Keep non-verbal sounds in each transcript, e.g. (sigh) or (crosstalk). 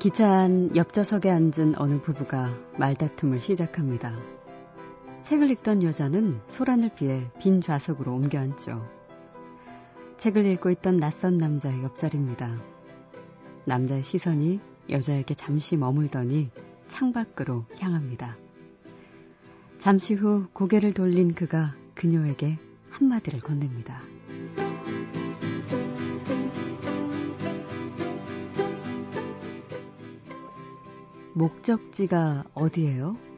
기차 안 옆좌석에 앉은 어느 부부가 말다툼을 시작합니다. 책을 읽던 여자는 소란을 피해 빈 좌석으로 옮겨 앉죠. 책을 읽고 있던 낯선 남자의 옆자리입니다. 남자의 시선이 여자에게 잠시 머물더니 창밖으로 향합니다. 잠시 후 고개를 돌린 그가 그녀에게 한마디를 건넵니다. 목적지가 어디예요?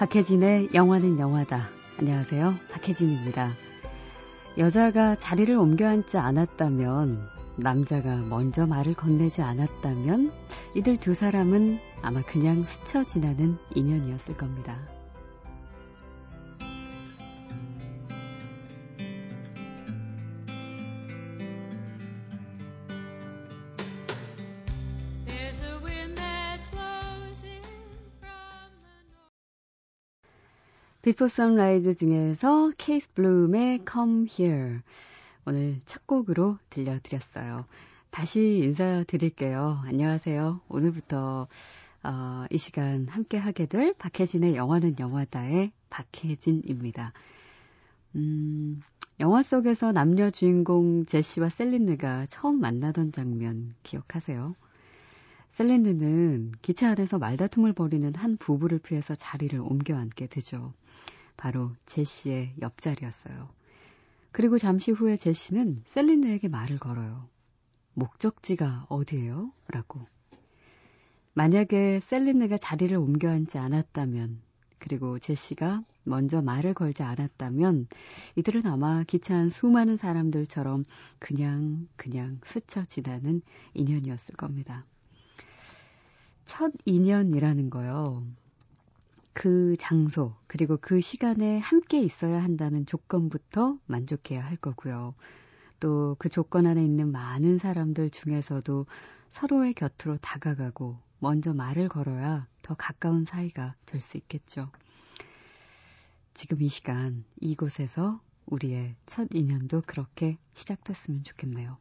박혜진의 영화는 영화다. 안녕하세요. 박혜진입니다. 여자가 자리를 옮겨 앉지 않았다면, 남자가 먼저 말을 건네지 않았다면, 이들 두 사람은 아마 그냥 스쳐 지나는 인연이었을 겁니다. 비포 선라이즈 중에서 캐스 블룸의 Come Here 오늘 첫 곡으로 들려드렸어요. 다시 인사드릴게요. 안녕하세요. 오늘부터 어, 이 시간 함께 하게 될 박혜진의 영화는 영화다의 박혜진입니다. 음, 영화 속에서 남녀 주인공 제시와 셀린느가 처음 만나던 장면 기억하세요? 셀린느는 기차 안에서 말다툼을 벌이는 한 부부를 피해서 자리를 옮겨 앉게 되죠. 바로 제시의 옆자리였어요. 그리고 잠시 후에 제시는 셀린느에게 말을 걸어요. 목적지가 어디예요? 라고. 만약에 셀린느가 자리를 옮겨 앉지 않았다면, 그리고 제시가 먼저 말을 걸지 않았다면, 이들은 아마 기차 안 수많은 사람들처럼 그냥, 그냥 스쳐 지나는 인연이었을 겁니다. 첫 인연이라는 거요. 그 장소, 그리고 그 시간에 함께 있어야 한다는 조건부터 만족해야 할 거고요. 또 그 조건 안에 있는 많은 사람들 중에서도 서로의 곁으로 다가가고 먼저 말을 걸어야 더 가까운 사이가 될 수 있겠죠. 지금 이 시간, 이곳에서 우리의 첫 인연도 그렇게 시작됐으면 좋겠네요.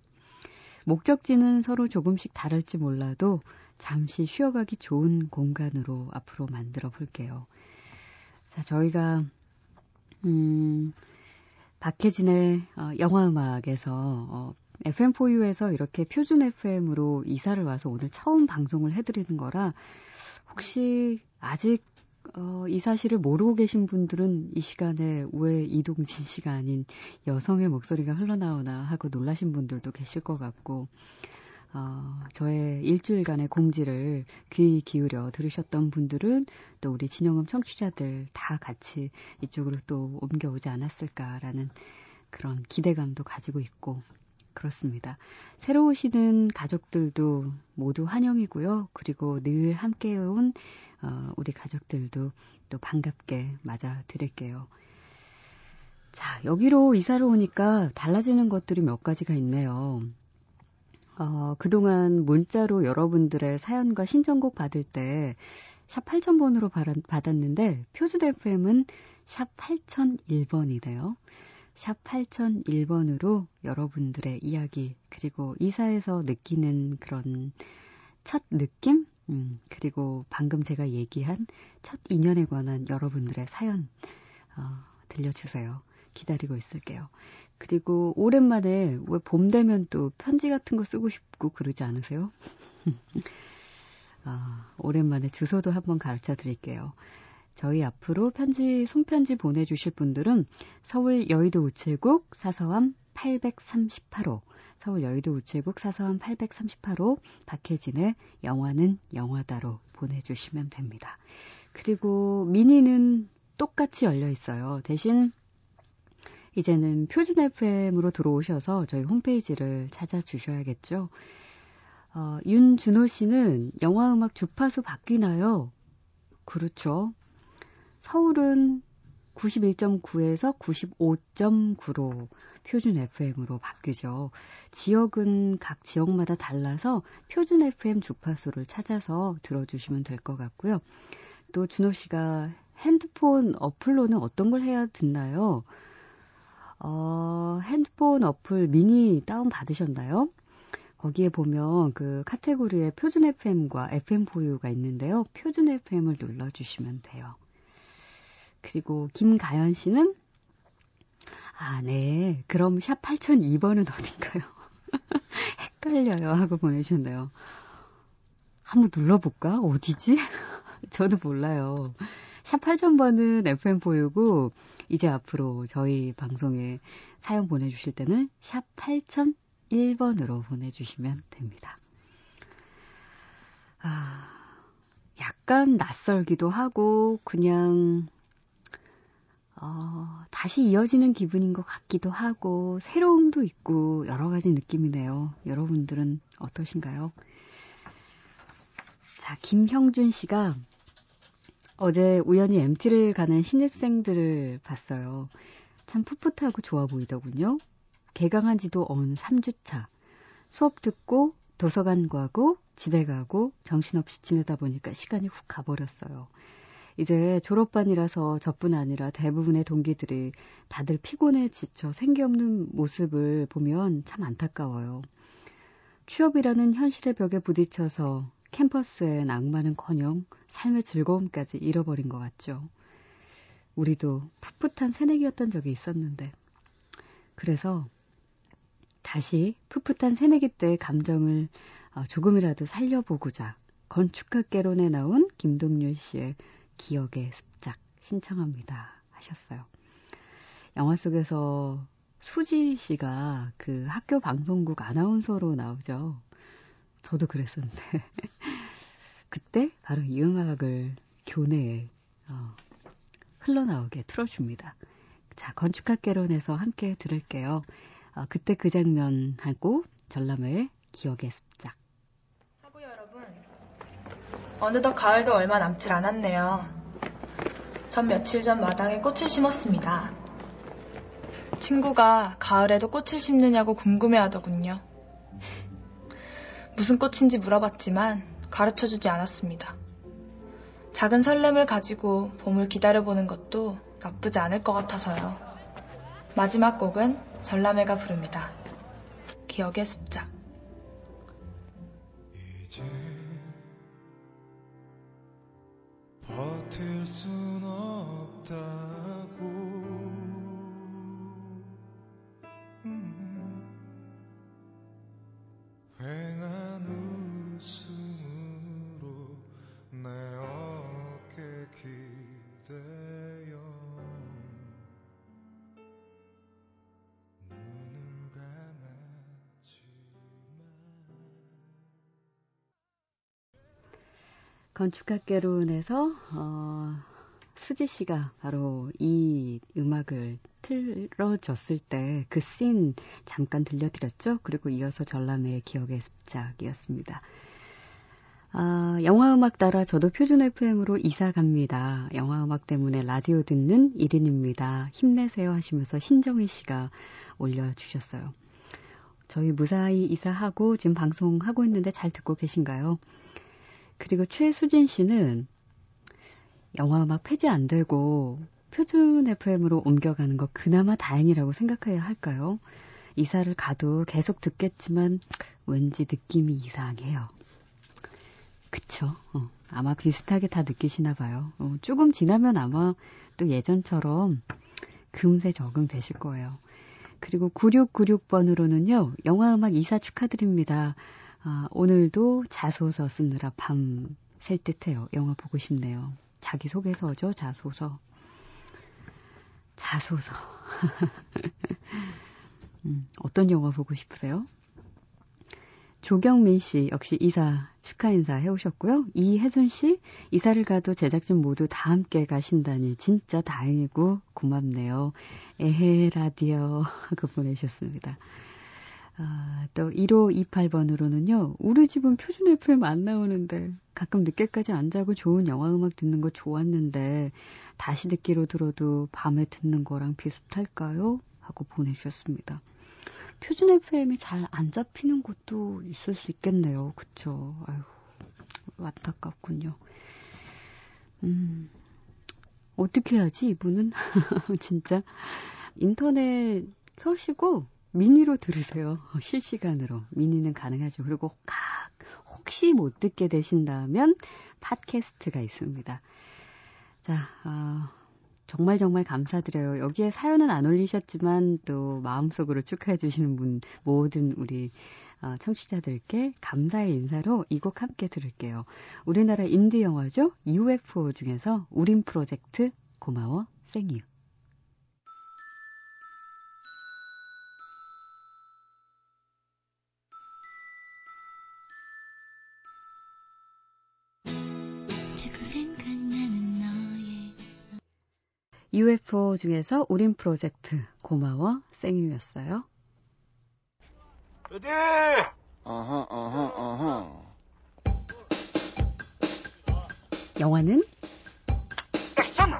목적지는 서로 조금씩 다를지 몰라도 잠시 쉬어가기 좋은 공간으로 앞으로 만들어 볼게요. 자, 저희가, 음, 박혜진의 어, 영화음악에서 어, FM4U에서 이렇게 표준 FM으로 이사를 와서 오늘 처음 방송을 해드리는 거라 혹시 아직 어, 이 사실을 모르고 계신 분들은 이 시간에 왜 이동진 씨가 아닌 여성의 목소리가 흘러나오나 하고 놀라신 분들도 계실 것 같고 어, 저의 일주일간의 공지를 귀 기울여 들으셨던 분들은 또 우리 진영음 청취자들 다 같이 이쪽으로 또 옮겨오지 않았을까라는 그런 기대감도 가지고 있고 그렇습니다. 새로 오시는 가족들도 모두 환영이고요. 그리고 늘 함께해온 어, 우리 가족들도 또 반갑게 맞아 드릴게요. 자, 여기로 이사를 오니까 달라지는 것들이 몇 가지가 있네요. 어, 그동안 문자로 여러분들의 사연과 신청곡 받을 때 샵 8000번으로 받았는데 표준 FM은 샵 8001번이네요. 샵 8001번으로 여러분들의 이야기 그리고 이사에서 느끼는 그런 첫 느낌 음, 그리고 방금 제가 얘기한 첫 인연에 관한 여러분들의 사연 어, 들려주세요. 기다리고 있을게요. 그리고 오랜만에 왜 봄 되면 또 편지 같은 거 쓰고 싶고 그러지 않으세요? (laughs) 아, 오랜만에 주소도 한번 가르쳐 드릴게요. 저희 앞으로 편지, 손편지 보내주실 분들은 서울 여의도 우체국 사서함 838호, 서울 여의도 우체국 사서함 838호 박혜진의 영화는 영화다로 보내주시면 됩니다. 그리고 미니는 똑같이 열려 있어요. 대신 이제는 표준 FM으로 들어오셔서 저희 홈페이지를 찾아주셔야겠죠. 어, 윤준호 씨는 영화음악 주파수 바뀌나요? 그렇죠. 서울은 91.9에서 95.9로 표준 FM으로 바뀌죠. 지역은 각 지역마다 달라서 표준 FM 주파수를 찾아서 들어주시면 될 것 같고요. 또 준호 씨가 핸드폰 어플로는 어떤 걸 해야 듣나요? 어, 핸드폰 어플 미니 다운 받으셨나요? 거기에 보면 그 카테고리에 표준 FM과 FM 보유가 있는데요. 표준 FM을 눌러주시면 돼요. 그리고 김가연 씨는 아, 네. 그럼 샵 8002번은 어딘가요? (laughs) 헷갈려요. 하고 보내주셨네요. 한번 눌러볼까? 어디지? (laughs) 저도 몰라요. 샵 8000번은 FM 보유고, 이제 앞으로 저희 방송에 사연 보내주실 때는 샵 8001번으로 보내주시면 됩니다. 아, 약간 낯설기도 하고, 그냥, 어, 다시 이어지는 기분인 것 같기도 하고, 새로움도 있고, 여러 가지 느낌이네요. 여러분들은 어떠신가요? 자, 김형준 씨가 어제 우연히 MT를 가는 신입생들을 봤어요. 참 풋풋하고 좋아 보이더군요. 개강한 지도 언 3주차. 수업 듣고 도서관 가고 집에 가고 정신없이 지내다 보니까 시간이 훅 가버렸어요. 이제 졸업반이라서 저뿐 아니라 대부분의 동기들이 다들 피곤해 지쳐 생기 없는 모습을 보면 참 안타까워요. 취업이라는 현실의 벽에 부딪혀서 캠퍼스의 낭만은커녕 삶의 즐거움까지 잃어버린 것 같죠. 우리도 풋풋한 새내기였던 적이 있었는데. 그래서 다시 풋풋한 새내기 때의 감정을 어, 조금이라도 살려보고자 건축학개론에 나온 김동률 씨의 기억의 습작 신청합니다 하셨어요. 영화 속에서 수지 씨가 그 학교 방송국 아나운서로 나오죠. 저도 그랬었는데. (laughs) 그때 바로 이 음악을 교내에 어, 흘러나오게 틀어줍니다. 자, 건축학개론에서 함께 들을게요. 어, 그때 그 장면하고 전람회의 기억의 습작. 하고 여러분, 어느덧 가을도 얼마 남질 않았네요. 전 며칠 전 마당에 꽃을 심었습니다. 친구가 가을에도 꽃을 심느냐고 궁금해 하더군요. 무슨 꽃인지 물어봤지만 가르쳐 주지 않았습니다. 작은 설렘을 가지고 봄을 기다려보는 것도 나쁘지 않을 것 같아서요. 마지막 곡은 전람회가 부릅니다. 기억의 습작. 이제 버틸 순 없다 건축학개론에서 어, 수지 씨가 바로 이 음악을 틀어줬을 때 그 씬 잠깐 들려드렸죠. 그리고 이어서 전람회의 기억의 습작이었습니다. 아, 영화음악 따라 저도 표준 FM으로 이사 갑니다. 영화음악 때문에 라디오 듣는 1인입니다. 힘내세요 하시면서 신정희 씨가 올려주셨어요. 저희 무사히 이사하고 지금 방송하고 있는데 잘 듣고 계신가요? 그리고 최수진 씨는 영화 음악 폐지 안 되고 표준 FM으로 옮겨가는 거 그나마 다행이라고 생각해야 할까요? 이사를 가도 계속 듣겠지만 왠지 느낌이 이상해요. 그쵸? 어, 아마 비슷하게 다 느끼시나 봐요. 어, 조금 지나면 아마 또 예전처럼 금세 적응되실 거예요. 그리고 9696번으로는요, 영화음악 이사 축하드립니다. 아, 오늘도 자소서 쓰느라 밤 셀 듯해요. 영화 보고 싶네요. 자기소개서죠, 자소서. 자소서. (laughs) 음, 어떤 영화 보고 싶으세요? 조경민 씨 역시 이사 축하 인사 해오셨고요. 이혜순 씨 이사를 가도 제작진 모두 다 함께 가신다니 진짜 다행이고 고맙네요. 에헤 라디오 (laughs) 하고 보내셨습니다. 아, 또 1528번으로는요. 우리 집은 표준 FM 안 나오는데 가끔 늦게까지 안 자고 좋은 영화 음악 듣는 거 좋았는데 다시 듣기로 들어도 밤에 듣는 거랑 비슷할까요? 하고 보내주셨습니다. 표준 FM이 잘 안 잡히는 곳도 있을 수 있겠네요. 그쵸? 아휴, 안타깝군요. 음, 어떻게 하지, 이분은? (laughs) 진짜. 인터넷 켜시고 미니로 들으세요. (laughs) 실시간으로. 미니는 가능하죠. 그리고 각, 혹시 못 듣게 되신다면 팟캐스트가 있습니다. 자, 어, 정말 정말 감사드려요. 여기에 사연은 안 올리셨지만 또 마음속으로 축하해 주시는 분 모든 우리 어, 청취자들께 감사의 인사로 이 곡 함께 들을게요. 우리나라 인디 영화죠. UFO 중에서 우린 프로젝트 고마워 생유. UFO 중에서 우린 프로젝트 고마워 생유였어요. 레디! 어허, 어허, 어허. 영화는 액션!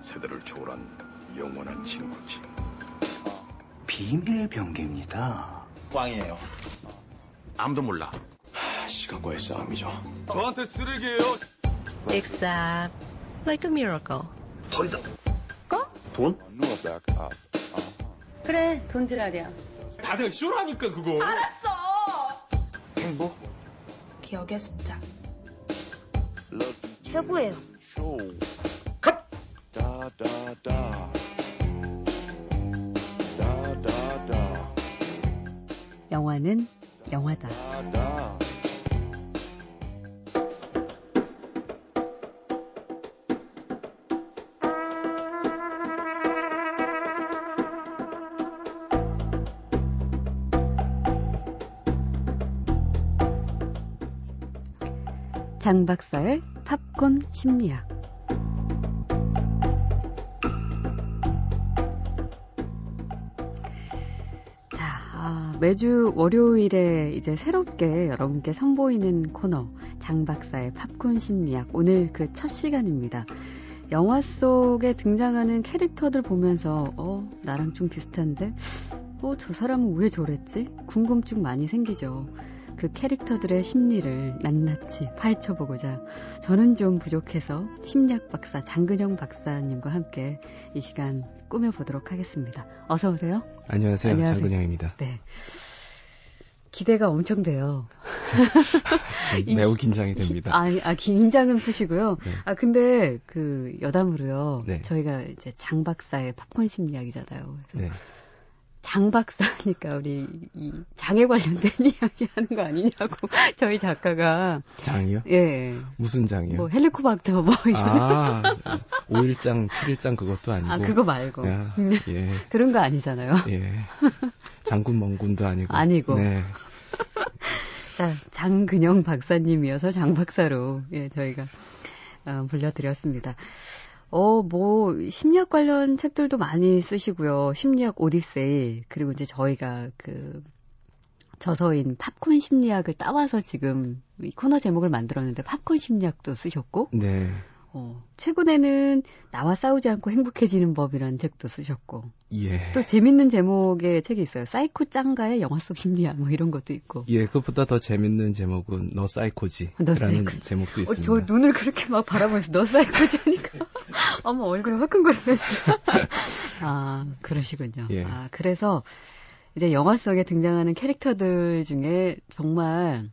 세대를 초월한 영원한 친구지. 비밀 병기입니다. 꽝이에요. 아무도 몰라. 하, 시간과의 싸움이죠. 저한테 쓰레기예요. Except like a miracle. 털이다. Knew a back up. Uh-huh. 그래 돈 지랄이야. 다들 쇼라니까 그거. 행복? 기억의 습작. 최고예요. 컷! 영화는 영화다. 장 박사의 팝콘 심리학. 자, 아, 매주 월요일에 이제 새롭게 여러분께 선보이는 코너, 장 박사의 팝콘 심리학. 오늘 그 첫 시간입니다. 영화 속에 등장하는 캐릭터들 보면서, 어, 나랑 좀 비슷한데? 어, 저 사람은 왜 저랬지? 궁금증 많이 생기죠. 그 캐릭터들의 심리를 낱낱이 파헤쳐보고자 저는 좀 부족해서 심리학 박사 장근영 박사님과 함께 이 시간 꾸며보도록 하겠습니다. 어서 오세요. 안녕하세요. 안녕하세요. 장근영입니다. 네. 기대가 엄청 돼요. 좀 (laughs) 매우 긴장이 됩니다. 아, 아 긴장은 푸시고요. 네. 아 근데 그 여담으로요. 네. 저희가 이제 장 박사의 팝콘 심리학이잖아요. 그래서 네. 장 박사니까 우리 이 장에 관련된 (laughs) 이야기 하는 거 아니냐고 (laughs) 저희 작가가 장이요? 예. 무슨 장이요? 뭐 헬리코박터 뭐 이런 아, 5일장, 7일장 그것도 아니고. 아 그거 말고 야, 예, (laughs) 그런 거 아니잖아요. 예. 장군 멍군도 아니고. 아니고. 네. 자, 장근영 박사님이어서 장 박사로 예 저희가 어, 불려드렸습니다. 어, 뭐, 심리학 관련 책들도 많이 쓰시고요. 심리학 오디세이. 그리고 이제 저희가 그, 저서인 팝콘 심리학을 따와서 지금 이 코너 제목을 만들었는데 팝콘 심리학도 쓰셨고, 네. 어, 최근에는 나와 싸우지 않고 행복해지는 법이라는 책도 쓰셨고, 예. 또 재밌는 제목의 책이 있어요. 사이코 짱가의 영화 속 심리학 뭐 이런 것도 있고. 예, 그것보다 더 재밌는 제목은 너 사이코지. 너 라는 사이코지. 제목도 어, 있습니다. 저 눈을 그렇게 막 바라보면서 너 사이코지 하니까 (laughs) 어머 얼굴이 화끈거리면서 (laughs) 아 그러시군요. 예. 아 그래서 이제 영화 속에 등장하는 캐릭터들 중에 정말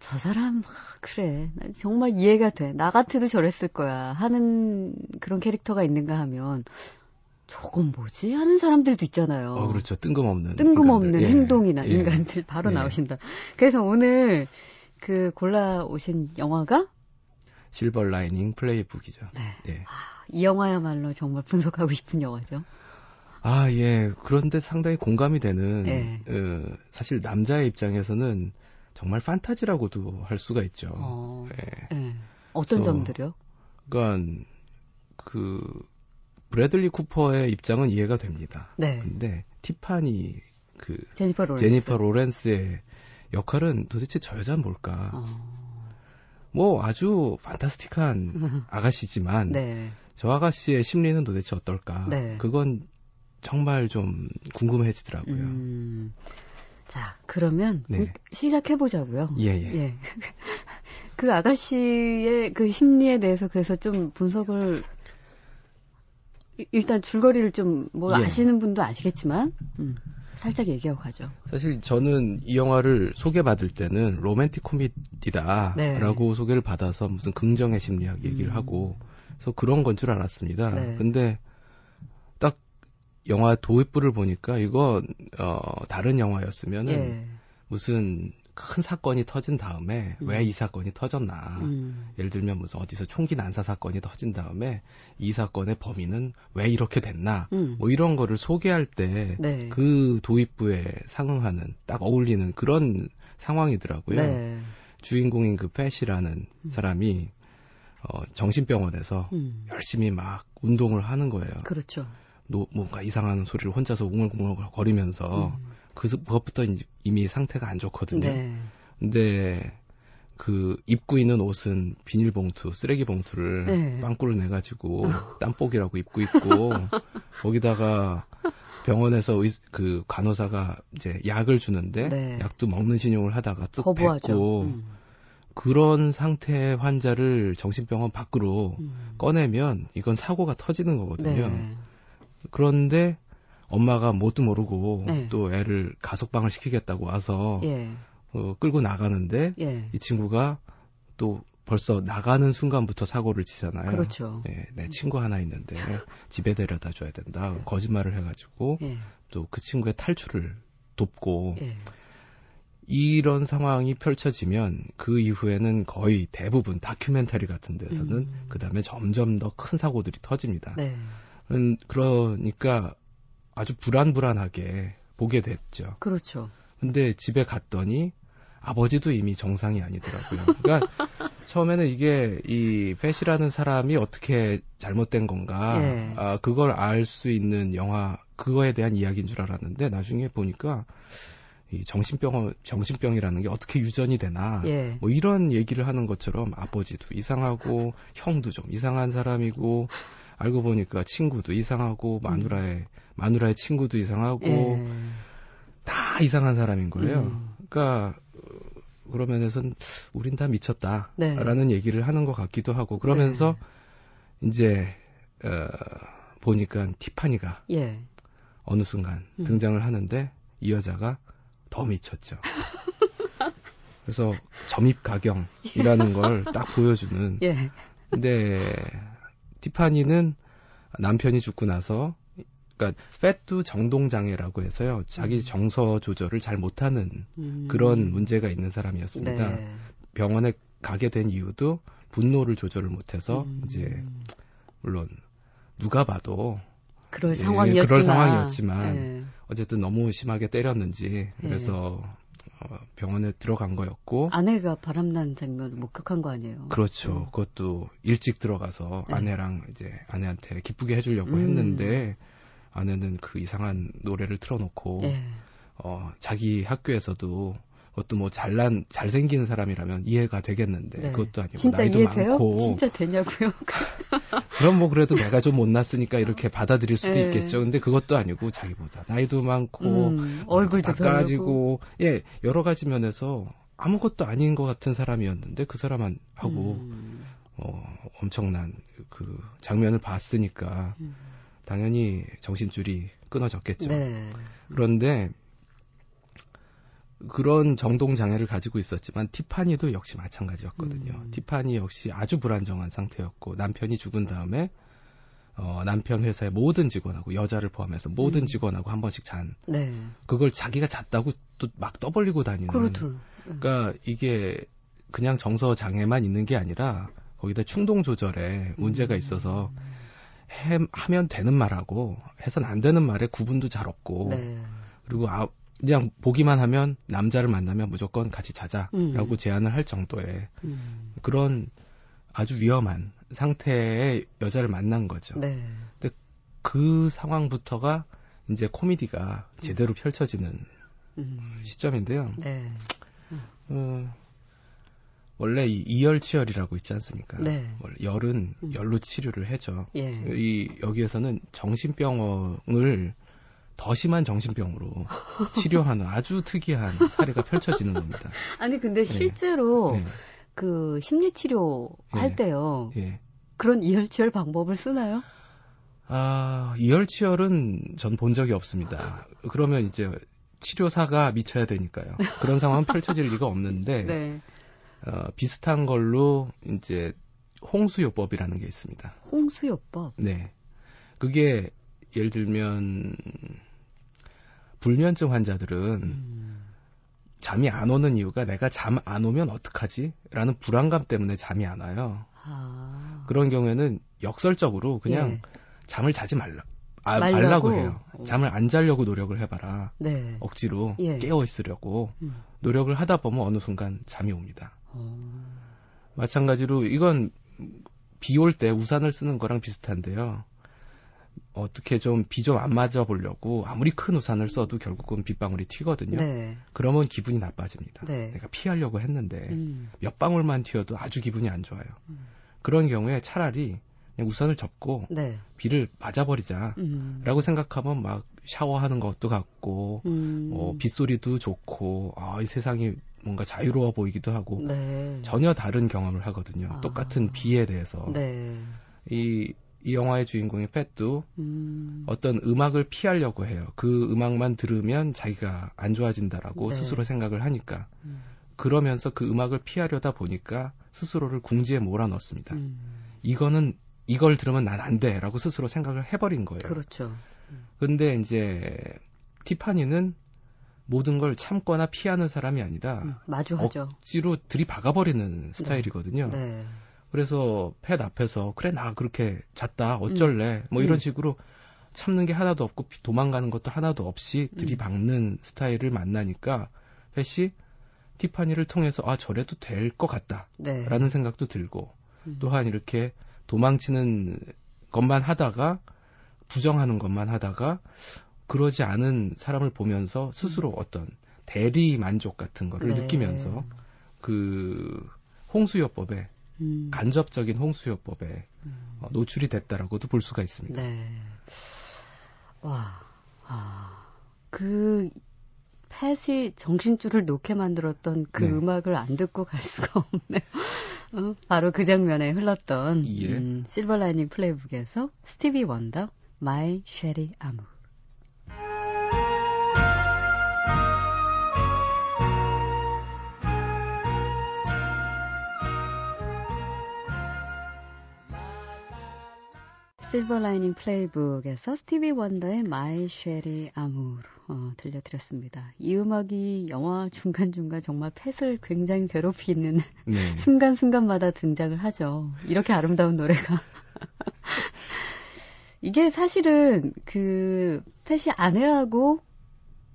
저 사람 아, 그래 나 정말 이해가 돼. 나 같아도 저랬을 거야 하는 그런 캐릭터가 있는가 하면 저건 뭐지 하는 사람들도 있잖아요. 어, 그렇죠. 뜬금없는. 뜬금없는. 예. 행동이나 예. 인간들 바로 예. 나오신다. 그래서 오늘 그 골라 오신 영화가 실버 라이닝 플레이북이죠. 네. 예. 이 영화야말로 정말 분석하고 싶은 영화죠. 아, 예. 그런데 상당히 공감이 되는, 예. 어, 사실 남자의 입장에서는 정말 판타지라고도 할 수가 있죠. 어, 예. 예. 어떤 점들이요? 그러니까 그 브래들리 쿠퍼의 입장은 이해가 됩니다. 네. 근데 티파니 그 제니퍼 로렌스. 제니퍼 로렌스의 역할은 도대체 저 여자는 뭘까? 어, 뭐 아주 판타스틱한 (laughs) 아가씨지만 네. 저 아가씨의 심리는 도대체 어떨까? 네. 그건 정말 좀 궁금해지더라고요. 음, 자, 그러면 네. 시작해 보자고요. 예, 예. (laughs) 그 아가씨의 그 심리에 대해서 그래서 좀 분석을 이- 일단 줄거리를 좀뭐 예. 아시는 분도 아시겠지만 음, 살짝 얘기하고 가죠. 사실 저는 이 영화를 소개받을 때는 로맨틱 코미디다라고 네. 소개를 받아서 무슨 긍정의 심리학 얘기를 음. 하고 그래서 그런 건 줄 알았습니다. 네. 근데 딱 영화 도입부를 보니까 이건 어 다른 영화였으면은 예. 무슨 큰 사건이 터진 다음에 음. 왜이 사건이 터졌나 음, 예를 들면 무슨 어디서 총기 난사 사건이 터진 다음에 이 사건의 범인은 왜 이렇게 됐나 음. 뭐 이런 거를 소개할 때 네. 그 도입부에 상응하는 딱 어울리는 그런 상황이더라고요. 네. 주인공인 그 팻이라는 사람이 어, 정신병원에서 음, 열심히 막 운동을 하는 거예요. 그렇죠. 노- 뭔가 이상한 소리를 혼자서 웅얼웅얼 거리면서 음. 그 그것부터 이제 이미 상태가 안 좋거든요. 네. 근데 그 입고 있는 옷은 비닐봉투, 쓰레기 봉투를 네. 빵꾸를 내 가지고 땀복이라고 입고 있고 (laughs) 거기다가 병원에서 의, 그 간호사가 이제 약을 주는데 네. 약도 먹는 신용을 하다가 뚝 거부하죠. 뱉고 음, 그런 상태의 환자를 정신병원 밖으로 음. 꺼내면 이건 사고가 터지는 거거든요. 네. 그런데 엄마가 뭣도 모르고 네. 또 애를 가석방을 시키겠다고 와서 예. 어, 끌고 나가는데 예. 이 친구가 또 벌써 나가는 순간부터 사고를 치잖아요. 그렇죠. 예, 내 친구 하나 있는데 집에 데려다 줘야 된다. 거짓말을 해가지고 예. 또그 친구의 탈출을 돕고 예. 이런 상황이 펼쳐지면 그 이후에는 거의 대부분 다큐멘터리 같은 데서는 음. 그 다음에 점점 더 큰 사고들이 터집니다. 네. 음, 그러니까 아주 불안불안하게 보게 됐죠. 그렇죠. 근데 집에 갔더니 아버지도 이미 정상이 아니더라고요. 그러니까 (laughs) 처음에는 이게 이 패시라는 사람이 어떻게 잘못된 건가, 예. 아, 그걸 알 수 있는 영화 그거에 대한 이야기인 줄 알았는데 나중에 보니까 이 정신병 정신병이라는 게 어떻게 유전이 되나, 예. 뭐 이런 얘기를 하는 것처럼 아버지도 이상하고 형도 좀 이상한 사람이고 알고 보니까 친구도 이상하고 마누라의 마누라의 친구도 이상하고 예. 다 이상한 사람인 거예요. 음. 그러니까 어, 그런 면에서는 우린 다 네. 미쳤다라는 얘기를 하는 것 같기도 하고 그러면서 이제 어, 보니까 티파니가 예. 어느 순간 음. 등장을 하는데 이 여자가 더 미쳤죠. (laughs) 그래서 점입 가경이라는 걸 딱 보여주는. 예. 근데 티파니는 남편이 죽고 나서 그러니까 페트 정동 장애라고 해서요. 자기 정서 조절을 잘 못하는 음. 그런 문제가 있는 사람이었습니다. 네. 병원에 가게 된 이유도 분노를 조절을 못해서 음. 이제 물론 누가 봐도 그럴 예, 상황이었지만. 그럴 상황이었지만 예. 어쨌든 너무 심하게 때렸는지 그래서 어, 병원에 들어간 거였고 아내가 바람난 장면을 목격한 거 아니에요? 그렇죠. 그것도 일찍 들어가서 네. 아내랑 이제 아내한테 기쁘게 해주려고 음. 했는데 아내는 그 이상한 노래를 틀어놓고 예. 어, 자기 학교에서도 그것도 뭐 잘난 잘생긴 사람이라면 이해가 되겠는데 네. 그것도 아니고 진짜 나이도 이해돼요? 많고 진짜 되냐고요? (laughs) 그럼 뭐 그래도 내가 좀 못났으니까 이렇게 받아들일 수도 네. 있겠죠. 근데 그것도 아니고 자기보다 나이도 많고 음, 얼굴도 별로고. 가지고 예 여러 가지 면에서 아무것도 아닌 것 같은 사람이었는데 그 사람하고 음, 어, 엄청난 그 장면을 봤으니까 음. 당연히 정신줄이 끊어졌겠죠. 네. 그런데 그런 정동 장애를 가지고 있었지만 티파니도 역시 마찬가지였거든요. 음. 티파니 역시 아주 불안정한 상태였고 남편이 죽은 다음에 어, 남편 회사의 모든 직원하고 여자를 포함해서 모든 음. 직원하고 한 번씩 잔 네. 그걸 자기가 잤다고 또 막 떠벌리고 다니는 그렇더라. 그러니까 이게 그냥 정서 장애만 있는 게 아니라 거기다 충동 조절에 문제가 있어서 해, 하면 되는 말하고 해선 안 되는 말에 구분도 잘 없고 네. 그리고 아, 그냥 보기만 하면 남자를 만나면 무조건 같이 자자라고 음. 제안을 할 정도의 음. 그런 아주 위험한 상태의 여자를 만난 거죠. 네. 그 상황부터가 이제 코미디가 제대로 펼쳐지는 음. 시점인데요. 네. 어, 원래 이 이열치열이라고 있지 않습니까? 네. 원래 열은 음. 열로 치료를 해죠. 예. 이 여기에서는 정신병을 더 심한 정신병으로 치료하는 아주 특이한 사례가 펼쳐지는 겁니다. 아니 근데 실제로 네. 그 심리 치료 할 예. 때요. 예. 그런 이열치열 방법을 쓰나요? 아, 이열치열은 전 본 적이 없습니다. 그러면 이제 치료사가 미쳐야 되니까요. 그런 상황은 펼쳐질 리가 없는데 (laughs) 네. 어, 비슷한 걸로 이제 홍수요법이라는 게 있습니다. 홍수요법. 네. 그게 예를 들면 불면증 환자들은 음. 잠이 안 오는 이유가 내가 잠 안 오면 어떡하지? 라는 불안감 때문에 잠이 안 와요. 아. 그런 경우에는 역설적으로 그냥 예. 잠을 자지 말라. 아, 말라고? 말라고 해요. 어. 잠을 안 자려고 노력을 해봐라. 네. 억지로 예. 깨어 있으려고 음. 노력을 하다 보면 어느 순간 잠이 옵니다. 어. 마찬가지로 이건 비 올 때 우산을 쓰는 거랑 비슷한데요. 어떻게 좀 비 좀 안 맞아 보려고 아무리 큰 우산을 써도 결국은 빗방울이 튀거든요. 네. 그러면 기분이 나빠집니다. 네. 내가 피하려고 했는데 음. 몇 방울만 튀어도 아주 기분이 안 좋아요. 음. 그런 경우에 차라리 그냥 우산을 접고 네. 비를 맞아버리자. 음. 라고 생각하면 막 샤워하는 것도 같고, 음. 어, 빗소리도 좋고, 아, 이 세상이 뭔가 자유로워 보이기도 하고, 네. 전혀 다른 경험을 하거든요. 아. 똑같은 비에 대해서. 네. 이, 이 영화의 주인공인 팻도 음. 어떤 음악을 피하려고 해요. 그 음악만 들으면 자기가 안 좋아진다라고 네. 스스로 생각을 하니까. 음. 그러면서 그 음악을 피하려다 보니까 스스로를 궁지에 몰아넣습니다. 음. 이거는 이걸 들으면 난 안 돼라고 스스로 생각을 해버린 거예요. 그렇죠. 근데 이제 티파니는 모든 걸 참거나 피하는 사람이 아니라 음. 마주하죠. 억지로 들이박아버리는 스타일이거든요. 네. 그래서 팻 앞에서 그래 나 그렇게 잤다 어쩔래 뭐 이런 음. 식으로 참는 게 하나도 없고 피- 도망가는 것도 하나도 없이 음. 들이박는 스타일을 만나니까 팻이 티파니를 통해서 아 저래도 될것 네. 같다라는 생각도 들고 음. 또한 이렇게 도망치는 것만 하다가 부정하는 것만 하다가 그러지 않은 사람을 보면서 스스로 어떤 대리 만족 같은 거를 음. 네. 느끼면서 그 홍수요법에 음. 간접적인 홍수요법에 음. 어, 노출이 됐다라고도 볼 수가 있습니다. 네. 와, 아, 그, 팻이 정신줄을 놓게 만들었던 그 네. 음악을 안 듣고 갈 수가 없네요. (laughs) 어, 바로 그 장면에 흘렀던 예. 음, 실버라이닝 플레이북에서 스티비 원더, My Sherry Amour. 실버라이닝 플레이북에서 스티비 원더의 My Sherry Amour 어, 들려드렸습니다. 이 음악이 영화 중간중간 정말 팻을 굉장히 괴롭히는 네. (laughs) 순간순간마다 등장을 하죠. 이렇게 아름다운 노래가. (laughs) 이게 사실은 그 팻이 아내하고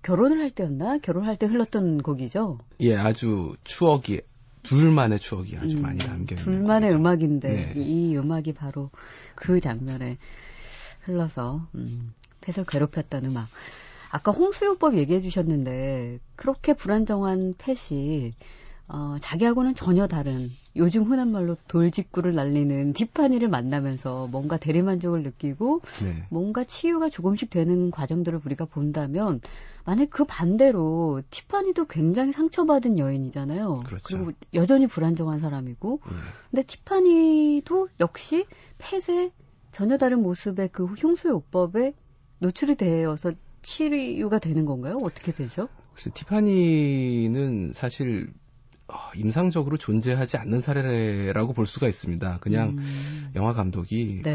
결혼을 할 때였나? 결혼할 때 흘렀던 곡이죠. 예, 아주 추억이 둘만의 추억이 아주 음, 많이 남겨 있는 둘만의 곡이죠. 음악인데 네. 이 음악이 바로 그 장면에 흘러서 음, 팻을 괴롭혔던 음악. 아까 홍수요법 얘기해 주셨는데 그렇게 불안정한 팻이 어, 자기하고는 전혀 다른 요즘 흔한 말로 돌직구를 날리는 티파니를 만나면서 뭔가 대리만족을 느끼고 네. 뭔가 치유가 조금씩 되는 과정들을 우리가 본다면 만약 그 반대로 티파니도 굉장히 상처받은 여인이잖아요. 그렇죠. 리고 여전히 불안정한 사람이고 예. 근데 티파니도 역시 펫의 전혀 다른 모습의 그 형수요법에 노출이 되어서 치유가 되는 건가요? 어떻게 되죠? 그래서 티파니는 사실 어, 임상적으로 존재하지 않는 사례라고 볼 수가 있습니다. 그냥 음. 영화 감독이 네.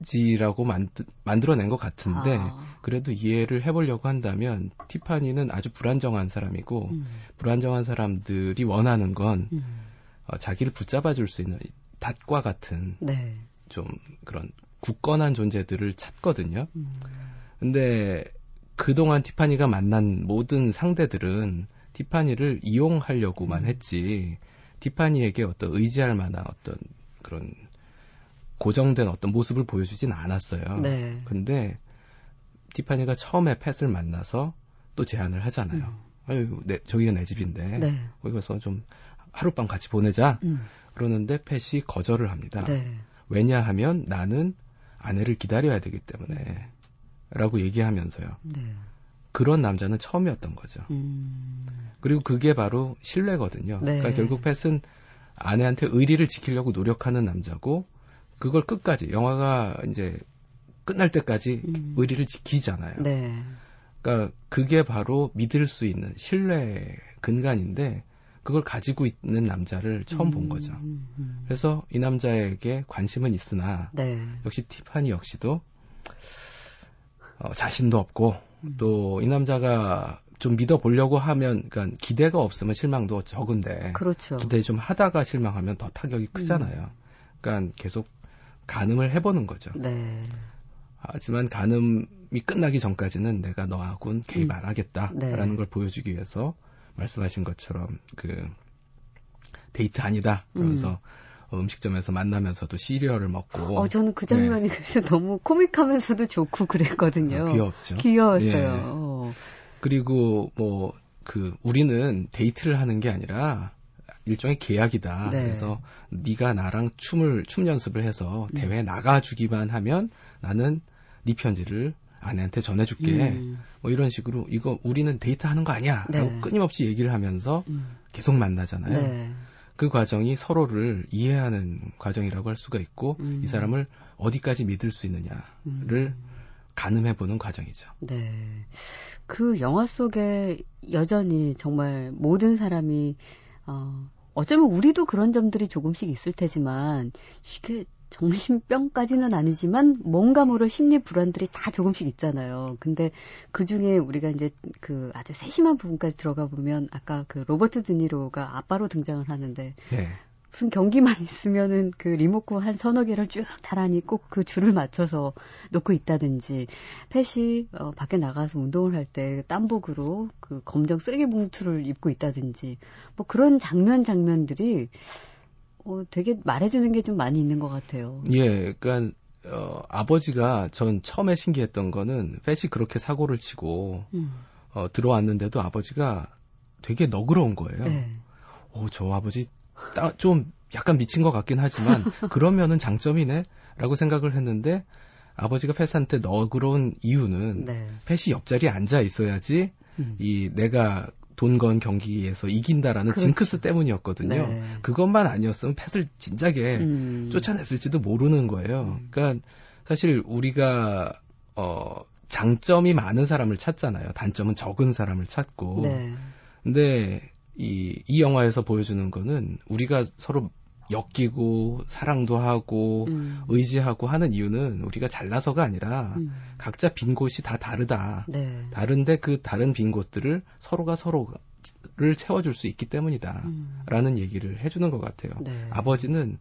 판타지라고 만드, 만들어낸 것 같은데 아. 그래도 이해를 해보려고 한다면 티파니는 아주 불안정한 사람이고 음. 불안정한 사람들이 원하는 건 음. 어, 자기를 붙잡아줄 수 있는 닷과 같은 네. 좀 그런 굳건한 존재들을 찾거든요. 음. 근데 그동안 티파니가 만난 모든 상대들은 티파니를 이용하려고만 음. 했지 티파니에게 어떤 의지할 만한 어떤 그런 고정된 어떤 모습을 보여주진 않았어요. 네. 근데 티파니가 처음에 팻을 만나서 또 제안을 하잖아요. 음. 아유, 내, 저기가 내 집인데 네. 거기 가서 좀 하룻밤 같이 보내자. 음. 그러는데 팻이 거절을 합니다. 네. 왜냐하면 나는 아내를 기다려야 되기 때문에 라고 얘기하면서요. 네. 그런 남자는 처음이었던 거죠. 음. 그리고 그게 바로 신뢰거든요. 네. 그러니까 결국 팻은 아내한테 의리를 지키려고 노력하는 남자고 그걸 끝까지 영화가 이제 끝날 때까지 음. 의리를 지키잖아요. 네. 그러니까 그게 바로 믿을 수 있는 신뢰의 근간인데 그걸 가지고 있는 남자를 처음 본 거죠. 음, 음. 그래서 이 남자에게 관심은 있으나 네. 역시 티파니 역시도 어, 자신도 없고 음. 또이 남자가 좀 믿어보려고 하면 그러니까 기대가 없으면 실망도 적은데 그렇죠. 기대 좀 하다가 실망하면 더 타격이 크잖아요. 그러니까 계속 가늠을 해보는 거죠. 네. 하지만 가늠이 끝나기 전까지는 내가 너하고는 개입 음. 안 하겠다라는 네. 걸 보여주기 위해서 말씀하신 것처럼 그 데이트 아니다. 그러면서 어, 음식점에서 만나면서도 시리얼을 먹고 어, 저는 그 장면이 그래서 너무 코믹하면서도 좋고 그랬거든요. 어, 귀엽죠. 귀여웠어요. 그리고 뭐 그 우리는 데이트를 하는 게 아니라 일종의 계약이다. 네. 그래서 네가 나랑 춤을 춤 연습을 해서 음. 대회 나가 주기만 하면 나는 네 편지를 아내한테 전해줄게. 음. 뭐 이런 식으로 이거 우리는 데이트하는 거 아니야. 네. 라고 끊임없이 얘기를 하면서 음. 계속 만나잖아요. 네. 그 과정이 서로를 이해하는 과정이라고 할 수가 있고 음. 이 사람을 어디까지 믿을 수 있느냐를 음. 가늠해보는 과정이죠. 네. 그 영화 속에 여전히 정말 모든 사람이, 어, 어쩌면 우리도 그런 점들이 조금씩 있을 테지만, 이게 정신병까지는 아니지만, 뭔가 모를 심리 불안들이 다 조금씩 있잖아요. 근데 그 중에 우리가 이제 그 아주 세심한 부분까지 들어가 보면, 아까 그 로버트 드니로가 아빠로 등장을 하는데, 네. 무슨 경기만 있으면은 그 리모컨 한 서너 개를 쭉 나란히 꼭그 줄을 맞춰서 놓고 있다든지 펫이 어, 밖에 나가서 운동을 할 때 땀복으로 그 검정 쓰레기 봉투를 입고 있다든지 뭐 그런 장면 장면들이 어, 되게 말해주는 게 좀 많이 있는 것 같아요. 예, 그러니까 어, 아버지가 전 처음에 신기했던 거는 펫이 그렇게 사고를 치고 음, 어, 들어왔는데도 아버지가 되게 너그러운 거예요. 네. 오, 저 아버지 따- 좀 약간 미친 것 같긴 하지만 (laughs) 그러면은 장점이네 라고 생각을 했는데 아버지가 펫한테 너그러운 이유는 네. 펫이 옆자리에 앉아 있어야지 음. 이 내가 돈건 경기에서 이긴다라는 그렇죠. 징크스 때문이었거든요. 네. 그것만 아니었으면 펫을 진작에 음. 쫓아냈을지도 모르는 거예요. 음. 그러니까 사실 우리가 어 장점이 많은 사람을 찾잖아요. 단점은 적은 사람을 찾고. 네. 근데 이, 이 영화에서 보여주는 거는 우리가 서로 엮이고 사랑도 하고 음. 의지하고 하는 이유는 우리가 잘나서가 아니라 음. 각자 빈 곳이 다 다르다. 네. 다른데 그 다른 빈 곳들을 서로가 서로를 채워줄 수 있기 때문이다. 음. 라는 얘기를 해주는 것 같아요. 네. 아버지는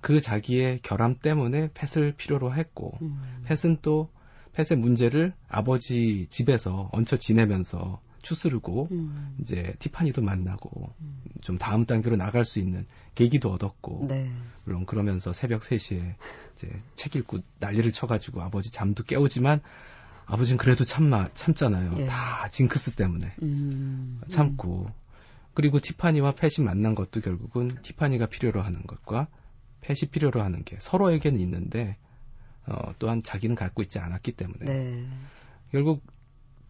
그 자기의 결함 때문에 펫을 필요로 했고, 음. 펫은 또 펫의 문제를 아버지 집에서 얹혀 지내면서 추스르고, 음. 이제 티파니도 만나고, 음. 좀 다음 단계로 나갈 수 있는 계기도 얻었고, 네. 물론 그러면서 새벽 3시에 이제 책 읽고 난리를 쳐가지고 아버지 잠도 깨우지만, 아버지는 그래도 참마, 참잖아요. 예. 다 징크스 때문에. 음. 참고 그리고 티파니와 펫이 만난 것도 결국은 티파니가 필요로 하는 것과 펫이 필요로 하는 게 서로에게는 있는데 어, 또한 자기는 갖고 있지 않았기 때문에 네. 결국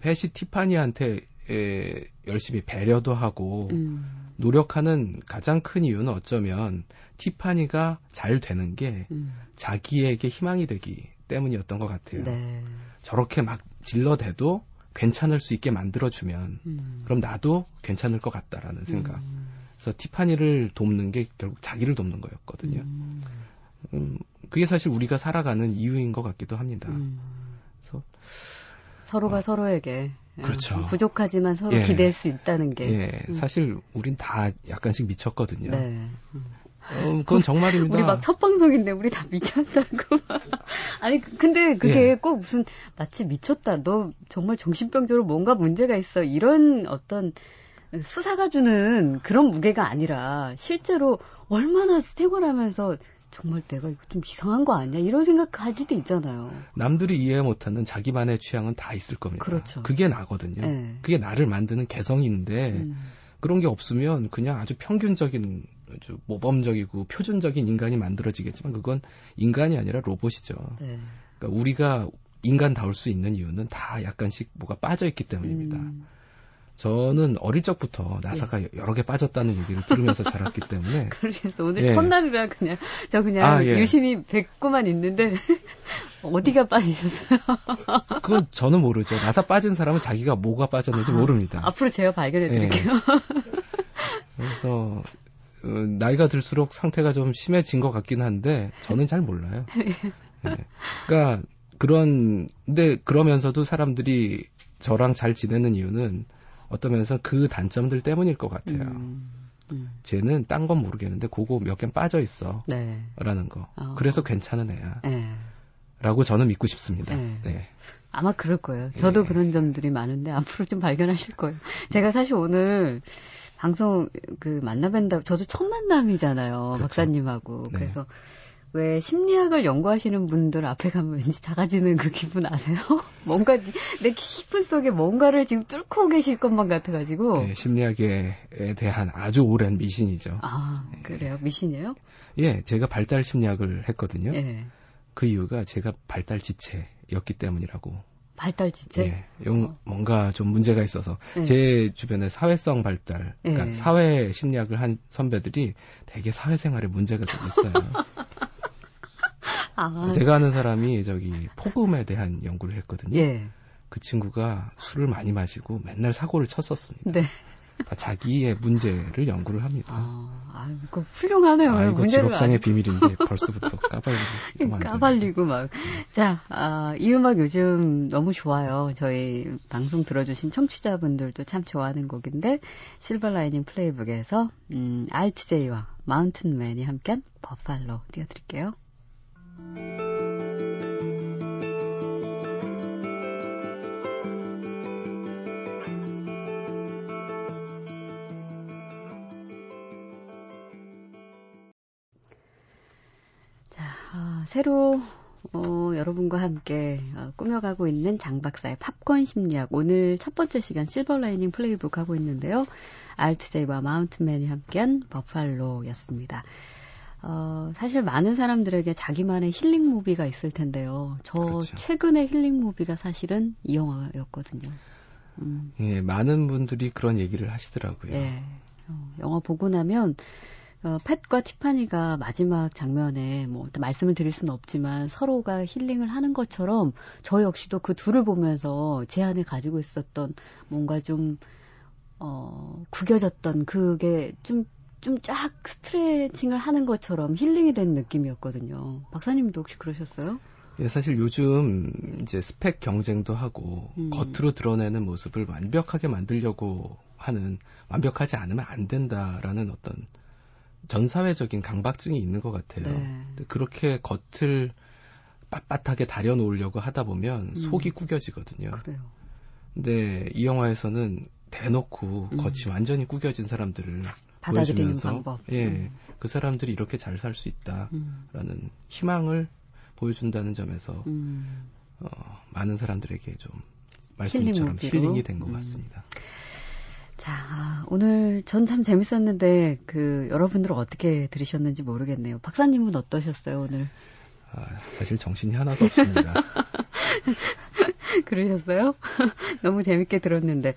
펫이 티파니한테 에, 열심히 배려도 하고 음. 노력하는 가장 큰 이유는 어쩌면 티파니가 잘 되는 게 음. 자기에게 희망이 되기 때문이었던 것 같아요. 네. 저렇게 막 질러대도 괜찮을 수 있게 만들어주면 음. 그럼 나도 괜찮을 것 같다라는 생각. 음. 그래서 티파니를 돕는 게 결국 자기를 돕는 거였거든요. 음. 음, 그게 사실 우리가 살아가는 이유인 것 같기도 합니다. 음. 그래서 서로가 어. 서로에게 그렇죠. 어, 부족하지만 서로 예. 기댈 수 있다는 게 예, 사실 우린 다 약간씩 미쳤거든요. 네. 음. 어, 그건 정말입니다. 우리 막 첫 방송인데 우리 다 미쳤다고. 아니 그- 근데 그게 예. 꼭 무슨 마치 미쳤다. 너 정말 정신병적으로 뭔가 문제가 있어. 이런 어떤 수사가 주는 그런 무게가 아니라 실제로 얼마나 생활하면서 정말 내가 이거 좀 이상한 거 아니야? 이런 생각 가질 때 있잖아요. 남들이 이해 못하는 자기만의 취향은 다 있을 겁니다. 그렇죠. 그게 나거든요. 예. 그게 나를 만드는 개성인데 음. 그런 게 없으면 그냥 아주 평균적인 아주 모범적이고 표준적인 인간이 만들어지겠지만 그건 인간이 아니라 로봇이죠. 네. 그러니까 우리가 인간다울 수 있는 이유는 다 약간씩 뭐가 빠져 있기 때문입니다. 음. 저는 어릴 적부터 나사가 여러 개 빠졌다는 얘기를 들으면서 (laughs) 자랐기 때문에 그래서 오늘 예. 첫날이라 그냥 저 그냥 아, 예. 유심히 뵙고만 있는데 (laughs) 어디가 빠지셨어요? (laughs) 그건 저는 모르죠. 나사 빠진 사람은 자기가 뭐가 빠졌는지 아, 모릅니다. 앞으로 제가 발견해 예. 드릴게요. 그래서 어, 나이가 들수록 상태가 좀 심해진 것 같긴 한데 저는 잘 몰라요. 예. 그러니까 그런 근데 그러면서도 사람들이 저랑 잘 지내는 이유는 어떤 면에서 그 단점들 때문일 것 같아요. 음, 음. 쟤는 딴 건 모르겠는데 그거 몇개 빠져 있어. 네. 라는 거. 어. 그래서 괜찮은 애야. 네. 라고 저는 믿고 싶습니다. 네. 네. 아마 그럴 거예요. 저도 예. 그런 점들이 많은데 앞으로 좀 발견하실 거예요. 제가 사실 오늘 방송 그 만나뵌다 저도 첫 만남이잖아요. 그렇죠. 박사님하고. 네. 그래서 왜 심리학을 연구하시는 분들 앞에 가면 왠지 작아지는 그 기분 아세요? (laughs) 뭔가 내 깊은 속에 뭔가를 지금 뚫고 계실 것만 같아가지고. 네, 심리학에 대한 아주 오랜 미신이죠. 아 그래요? 미신이에요? 예, 제가 발달 심리학을 했거든요. 예. 그 이유가 제가 발달 지체였기 때문이라고. 발달 지체. 예, 용- 뭔가 좀 문제가 있어서 예. 제 주변에 사회성 발달, 그러니까 예. 사회 심리학을 한 선배들이 되게 사회생활에 문제가 좀 있어요. (laughs) 아, 제가 아는 사람이 저기 폭음에 대한 연구를 했거든요. 예. 그 친구가 술을 많이 마시고 맨날 사고를 쳤었습니다. 네. 다 자기의 문제를 연구를 합니다. 아, 아, 이거 훌륭하네요. 아, 이거 직업상의 안- 비밀인데 벌써부터 까발리고. (laughs) 까발리고 막. 자, 아, 이 음악 요즘 너무 좋아요. 저희 방송 들어주신 청취자분들도 참 좋아하는 곡인데, 실버라이닝 플레이북에서, 음, RTJ와 마운틴맨이 함께한 버팔로 띄워드릴게요. 자, 아, 새로 어, 여러분과 함께 어, 꾸며가고 있는 장 박사의 팝콘 심리학. 오늘 첫 번째 시간 실버 라이닝 플레이북 하고 있는데요. 알트제이와 마운트맨이 함께한 버팔로였습니다. 어, 사실 많은 사람들에게 자기만의 힐링 무비가 있을 텐데요. 저 그렇죠. 최근의 힐링 무비가 사실은 이 영화였거든요. 음, 예, 많은 분들이 그런 얘기를 하시더라고요. 예. 어, 영화 보고 나면 어, 팻과 티파니가 마지막 장면에 뭐 말씀을 드릴 수는 없지만 서로가 힐링을 하는 것처럼 저 역시도 그 둘을 보면서 제 안에 가지고 있었던 뭔가 좀 어, 구겨졌던 그게 좀 좀 쫙 스트레칭을 하는 것처럼 힐링이 된 느낌이었거든요. 박사님도 혹시 그러셨어요? 예, 사실 요즘 이제 스펙 경쟁도 하고 음. 겉으로 드러내는 모습을 완벽하게 만들려고 하는 완벽하지 않으면 안 된다라는 어떤 전 사회적인 강박증이 있는 것 같아요. 네. 그렇게 겉을 빳빳하게 다려놓으려고 하다 보면 음. 속이 구겨지거든요. 그래요. 근데 이 영화에서는 대놓고 음. 겉이 완전히 구겨진 사람들을 받아들이는 보여주면서 방법. 예, 음. 그 사람들이 이렇게 잘 살 수 있다라는 음, 희망을 보여준다는 점에서 음. 어, 많은 사람들에게 좀 말씀처럼 무비로? 힐링 이 된것 음. 같습니다. 자, 아, 오늘 전 참 재밌었는데, 그, 여러분들은 어떻게 들으셨는지 모르겠네요. 박사님은 어떠셨어요, 오늘? 아, 사실 정신이 하나도 없습니다. (laughs) 그러셨어요? (laughs) 너무 재밌게 들었는데.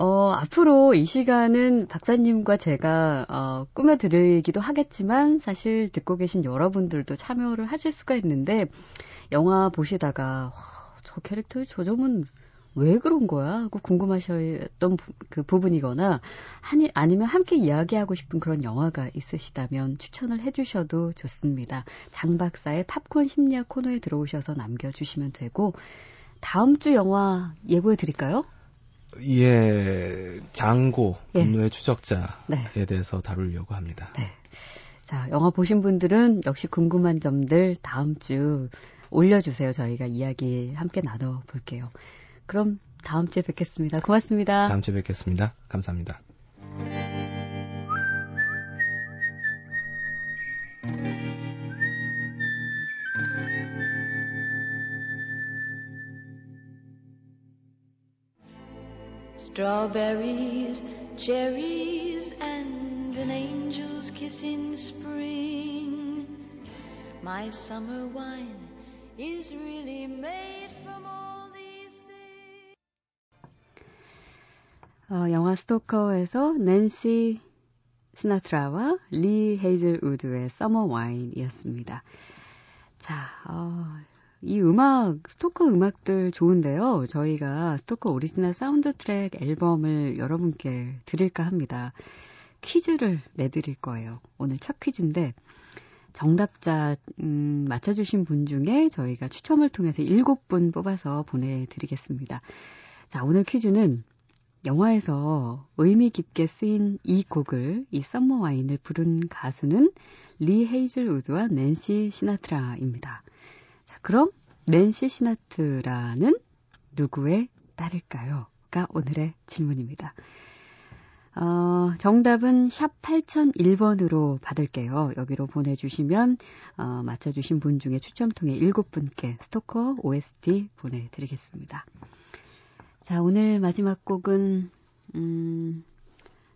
어, 앞으로 이 시간은 박사님과 제가, 어, 꾸며드리기도 하겠지만, 사실 듣고 계신 여러분들도 참여를 하실 수가 있는데, 영화 보시다가, 와, 저 캐릭터의 저 점은 왜 그런 거야? 하고 궁금하셨던 부, 그 부분이거나, 아니, 아니면 함께 이야기하고 싶은 그런 영화가 있으시다면 추천을 해주셔도 좋습니다. 장 박사의 팝콘 심리학 코너에 들어오셔서 남겨주시면 되고, 다음 주 영화 예고해 드릴까요? 예, 장고 예. 분노의 추적자에 네. 대해서 다루려고 합니다. 네. 자, 영화 보신 분들은 역시 궁금한 점들 다음 주 올려주세요. 저희가 이야기 함께 나눠볼게요. 그럼 다음 주에 뵙겠습니다. 고맙습니다. 다음 주에 뵙겠습니다. 감사합니다. Strawberries, cherries, and an angel's kiss in spring. My summer wine is really made from all these things. 어, 영화 스토커에서 낸시 시나트라와 리 헤이즐 우드의 Summer Wine이었습니다. 자, 어, 이 음악, 스토커 음악들 좋은데요. 저희가 스토커 오리지널 사운드 트랙 앨범을 여러분께 드릴까 합니다. 퀴즈를 내드릴 거예요. 오늘 첫 퀴즈인데, 정답자, 음, 맞춰주신 분 중에 저희가 추첨을 통해서 7분 뽑아서 보내드리겠습니다. 자, 오늘 퀴즈는 영화에서 의미 깊게 쓰인 이 곡을, 이 Summer Wine을 부른 가수는 리 헤이즐 우드와 낸시 시나트라입니다. 자, 그럼 낸시 시나트라는 누구의 딸일까요? 가 오늘의 질문입니다. 어, 정답은 샵 8001번으로 받을게요. 여기로 보내주시면, 어, 맞춰주신 분 중에 추첨 통해 7분께 스토커 OST 보내드리겠습니다. 자, 오늘 마지막 곡은, 음,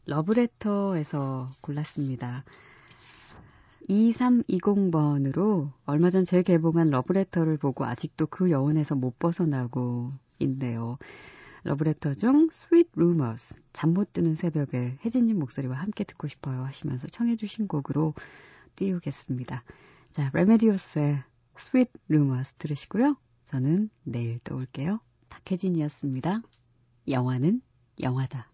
러브레터에서 골랐습니다. 2320번으로 얼마 전 재개봉한 러브레터를 보고 아직도 그 여운에서 못 벗어나고 있네요. 러브레터 중 Sweet Rumors 잠 못 드는 새벽에 혜진님 목소리와 함께 듣고 싶어요 하시면서 청해 주신 곡으로 띄우겠습니다. 자, 레메디오스의 Sweet Rumors 들으시고요. 저는 내일 또 올게요. 박혜진이었습니다. 영화는 영화다.